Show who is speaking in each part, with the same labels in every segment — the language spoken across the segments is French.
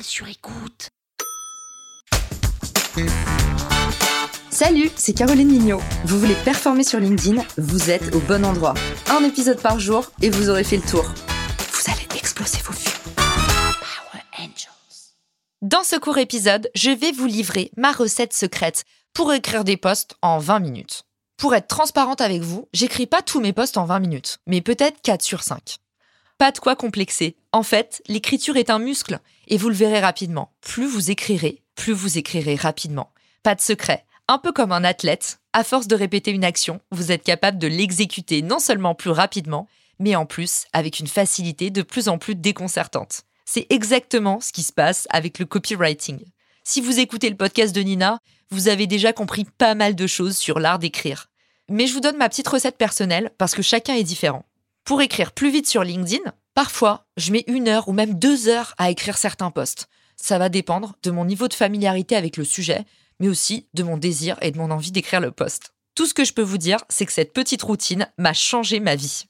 Speaker 1: sur écoute.
Speaker 2: Salut, c'est Caroline Mignot. Vous voulez performer sur LinkedIn Vous êtes au bon endroit. Un épisode par jour et vous aurez fait le tour. Vous allez exploser vos vues.
Speaker 1: Power Angels.
Speaker 3: Dans ce court épisode, je vais vous livrer ma recette secrète pour écrire des posts en 20 minutes. Pour être transparente avec vous, j'écris pas tous mes posts en 20 minutes, mais peut-être 4 sur 5. Pas de quoi complexer. En fait, l'écriture est un muscle et vous le verrez rapidement. Plus vous écrirez, plus vous écrirez rapidement. Pas de secret. Un peu comme un athlète, à force de répéter une action, vous êtes capable de l'exécuter non seulement plus rapidement, mais en plus avec une facilité de plus en plus déconcertante. C'est exactement ce qui se passe avec le copywriting. Si vous écoutez le podcast de Nina, vous avez déjà compris pas mal de choses sur l'art d'écrire. Mais je vous donne ma petite recette personnelle parce que chacun est différent. Pour écrire plus vite sur LinkedIn, parfois, je mets une heure ou même deux heures à écrire certains posts. Ça va dépendre de mon niveau de familiarité avec le sujet, mais aussi de mon désir et de mon envie d'écrire le post. Tout ce que je peux vous dire, c'est que cette petite routine m'a changé ma vie.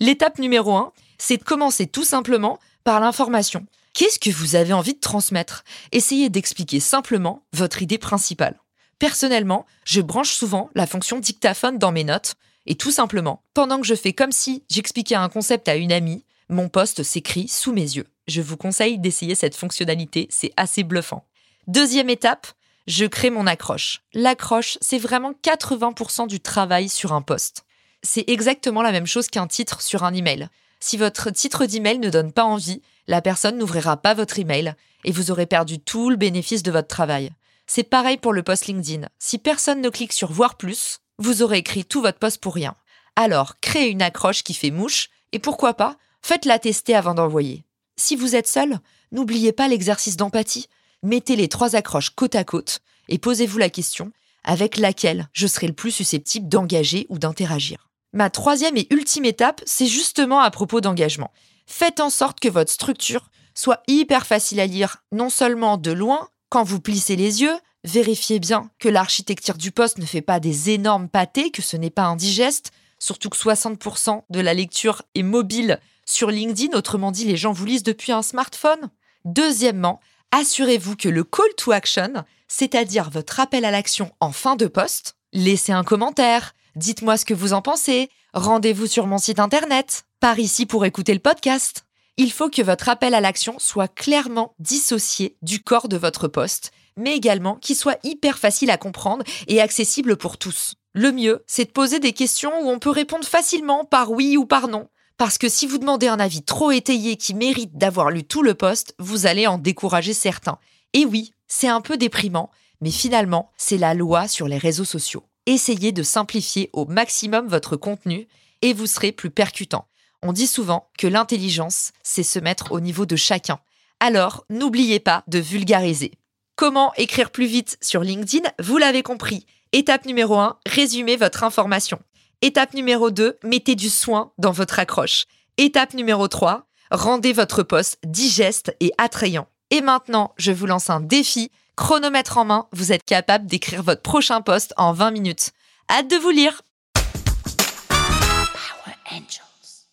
Speaker 3: L'étape numéro un, c'est de commencer tout simplement par l'information. Qu'est-ce que vous avez envie de transmettre? Essayez d'expliquer simplement votre idée principale. Personnellement, je branche souvent la fonction dictaphone dans mes notes et tout simplement, pendant que je fais comme si j'expliquais un concept à une amie, mon poste s'écrit sous mes yeux. Je vous conseille d'essayer cette fonctionnalité, c'est assez bluffant. Deuxième étape, je crée mon accroche. L'accroche, c'est vraiment 80% du travail sur un poste. C'est exactement la même chose qu'un titre sur un email. Si votre titre d'email ne donne pas envie, la personne n'ouvrira pas votre email et vous aurez perdu tout le bénéfice de votre travail. C'est pareil pour le post LinkedIn. Si personne ne clique sur voir plus, vous aurez écrit tout votre poste pour rien. Alors, créez une accroche qui fait mouche et pourquoi pas, faites-la tester avant d'envoyer. Si vous êtes seul, n'oubliez pas l'exercice d'empathie. Mettez les trois accroches côte à côte et posez-vous la question avec laquelle je serai le plus susceptible d'engager ou d'interagir. Ma troisième et ultime étape, c'est justement à propos d'engagement. Faites en sorte que votre structure soit hyper facile à lire, non seulement de loin, quand vous plissez les yeux, Vérifiez bien que l'architecture du poste ne fait pas des énormes pâtés, que ce n'est pas indigeste, surtout que 60% de la lecture est mobile sur LinkedIn, autrement dit les gens vous lisent depuis un smartphone. Deuxièmement, assurez-vous que le call to action, c'est-à-dire votre appel à l'action en fin de poste, laissez un commentaire, dites-moi ce que vous en pensez, rendez-vous sur mon site internet, par ici pour écouter le podcast. Il faut que votre appel à l'action soit clairement dissocié du corps de votre poste mais également qui soit hyper facile à comprendre et accessible pour tous. Le mieux, c'est de poser des questions où on peut répondre facilement par oui ou par non. Parce que si vous demandez un avis trop étayé qui mérite d'avoir lu tout le poste, vous allez en décourager certains. Et oui, c'est un peu déprimant, mais finalement, c'est la loi sur les réseaux sociaux. Essayez de simplifier au maximum votre contenu et vous serez plus percutant. On dit souvent que l'intelligence, c'est se mettre au niveau de chacun. Alors, n'oubliez pas de vulgariser. Comment écrire plus vite sur LinkedIn Vous l'avez compris. Étape numéro 1, résumez votre information. Étape numéro 2, mettez du soin dans votre accroche. Étape numéro 3, rendez votre poste digeste et attrayant. Et maintenant, je vous lance un défi. Chronomètre en main, vous êtes capable d'écrire votre prochain poste en 20 minutes. Hâte de vous lire.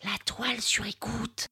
Speaker 1: La toile sur écoute.